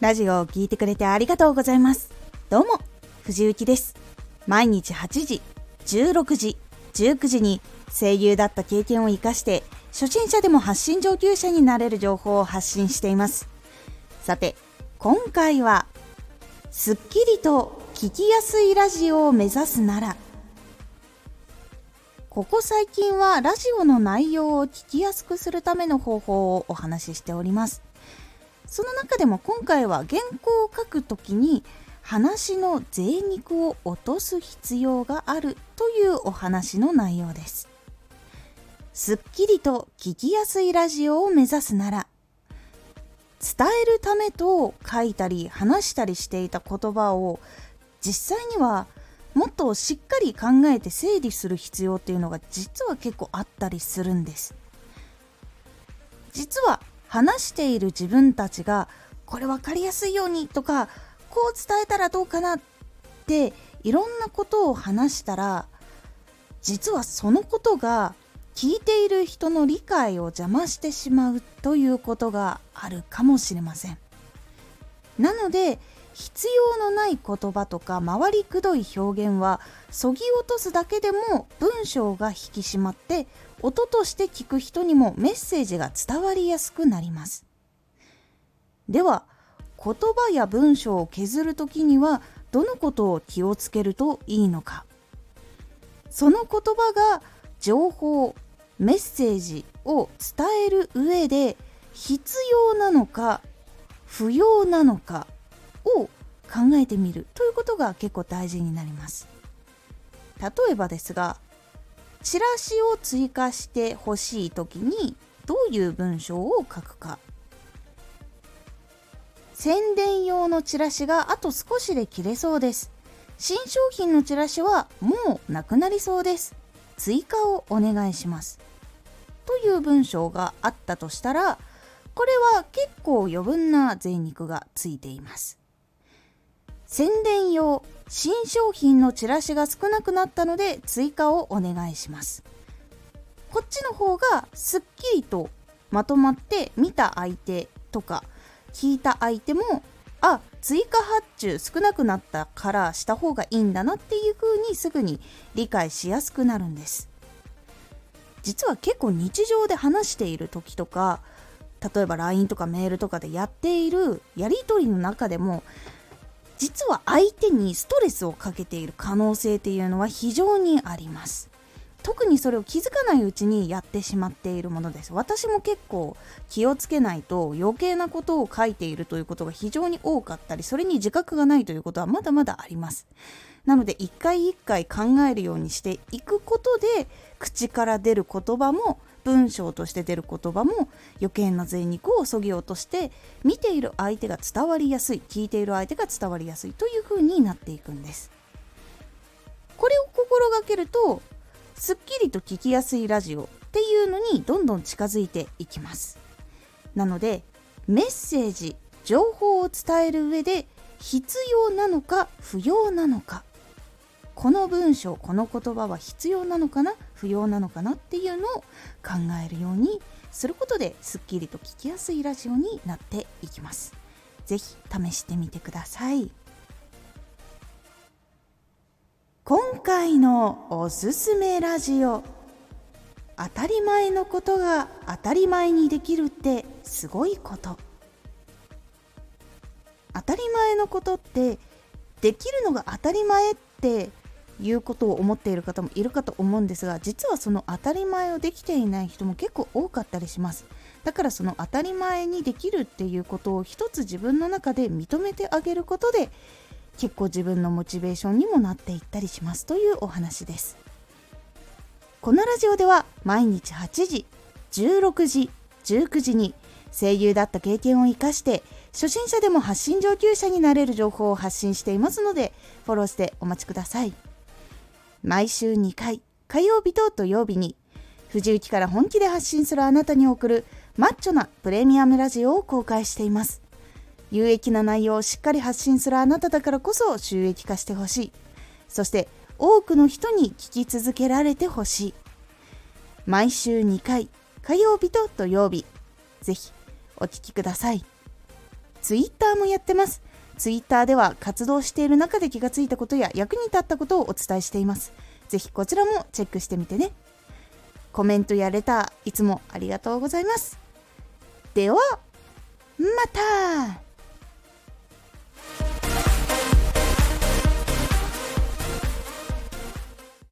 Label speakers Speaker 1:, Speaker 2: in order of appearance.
Speaker 1: ラジオを聴いてくれてありがとうございます。どうも、藤幸です。毎日8時、16時、19時に声優だった経験を活かして初心者でも発信上級者になれる情報を発信しています。さて、今回は、すっきりと聞きやすいラジオを目指すなら、ここ最近はラジオの内容を聞きやすくするための方法をお話ししております。その中でも今回は原稿を書くときに話の贅肉を落とす必要があるというお話の内容です。すっきりと聞きやすいラジオを目指すなら伝えるためと書いたり話したりしていた言葉を実際にはもっとしっかり考えて整理する必要っていうのが実は結構あったりするんです実は話している自分たちがこれ分かりやすいようにとかこう伝えたらどうかなっていろんなことを話したら実はそのことが聞いている人の理解を邪魔してしまうということがあるかもしれません。なので必要のない言葉とか回りくどい表現はそぎ落とすだけでも文章が引き締まって音として聞く人にもメッセージが伝わりやすくなります。では言葉や文章を削る時にはどのことを気をつけるといいのか。その言葉が情報メッセージを伝える上で必要なのか不要なのかを考えてみるということが結構大事になります。例えばですがチラシを追加してほしい時にどういう文章を書くか。宣伝用のチラシがあと少しで切れそうです。新商品のチラシはもうなくなりそうです。追加をお願いします。という文章があったとしたらこれは結構余分な贅肉がついています。宣伝用新商品のチラシが少なくなったので追加をお願いします。こっちの方がすっきりとまとまって見た相手とか聞いた相手もあ追加発注少なくなったからした方がいいんだなっていう風にすぐに理解しやすくなるんです。実は結構日常で話している時とか例えば LINE とかメールとかでやっているやり取りの中でも実は相手にストレスをかけている可能性っていうのは非常にあります。特にそれを気づかないうちにやってしまっているものです。私も結構気をつけないと余計なことを書いているということが非常に多かったりそれに自覚がないということはまだまだあります。なので一回一回考えるようにしていくことで口から出る言葉も文章として出る言葉も余計な贅肉をそぎ落として見ている相手が伝わりやすい聞いている相手が伝わりやすいという風になっていくんです。これを心がけるとすっきりと聞きやすいラジオっていうのにどんどん近づいていきます。なのでメッセージ情報を伝える上で必要なのか不要なのか。この文章この言葉は必要なのかな不要なのかなっていうのを考えるようにすることですっきりと聞きやすいラジオになっていきます。是非試してみてください。今回のおすすめラジオ。当たり前のことが当たり前にできるってすごいこと。当たり前のことってできるのが当たり前っていうことを思っている方もいるかと思うんですが実はその当たり前をできていない人も結構多かったりします。だからその当たり前にできるっていうことを一つ自分の中で認めてあげることで結構自分のモチベーションにもなっていったりしますというお話です。このラジオでは毎日8時16時19時に声優だった経験を生かして初心者でも発信上級者になれる情報を発信していますのでフォローしてお待ちください。毎週2回火曜日と土曜日に藤雪から本気で発信するあなたに送るマッチョなプレミアムラジオを公開しています。有益な内容をしっかり発信するあなただからこそ収益化してほしいそして多くの人に聞き続けられてほしい毎週2回火曜日と土曜日ぜひお聴きください Twitter もやってます。Twitter では活動している中で気がついたことや役に立ったことをお伝えしています。ぜひこちらもチェックしてみてね。コメントやレター、いつもありがとうございます。では、また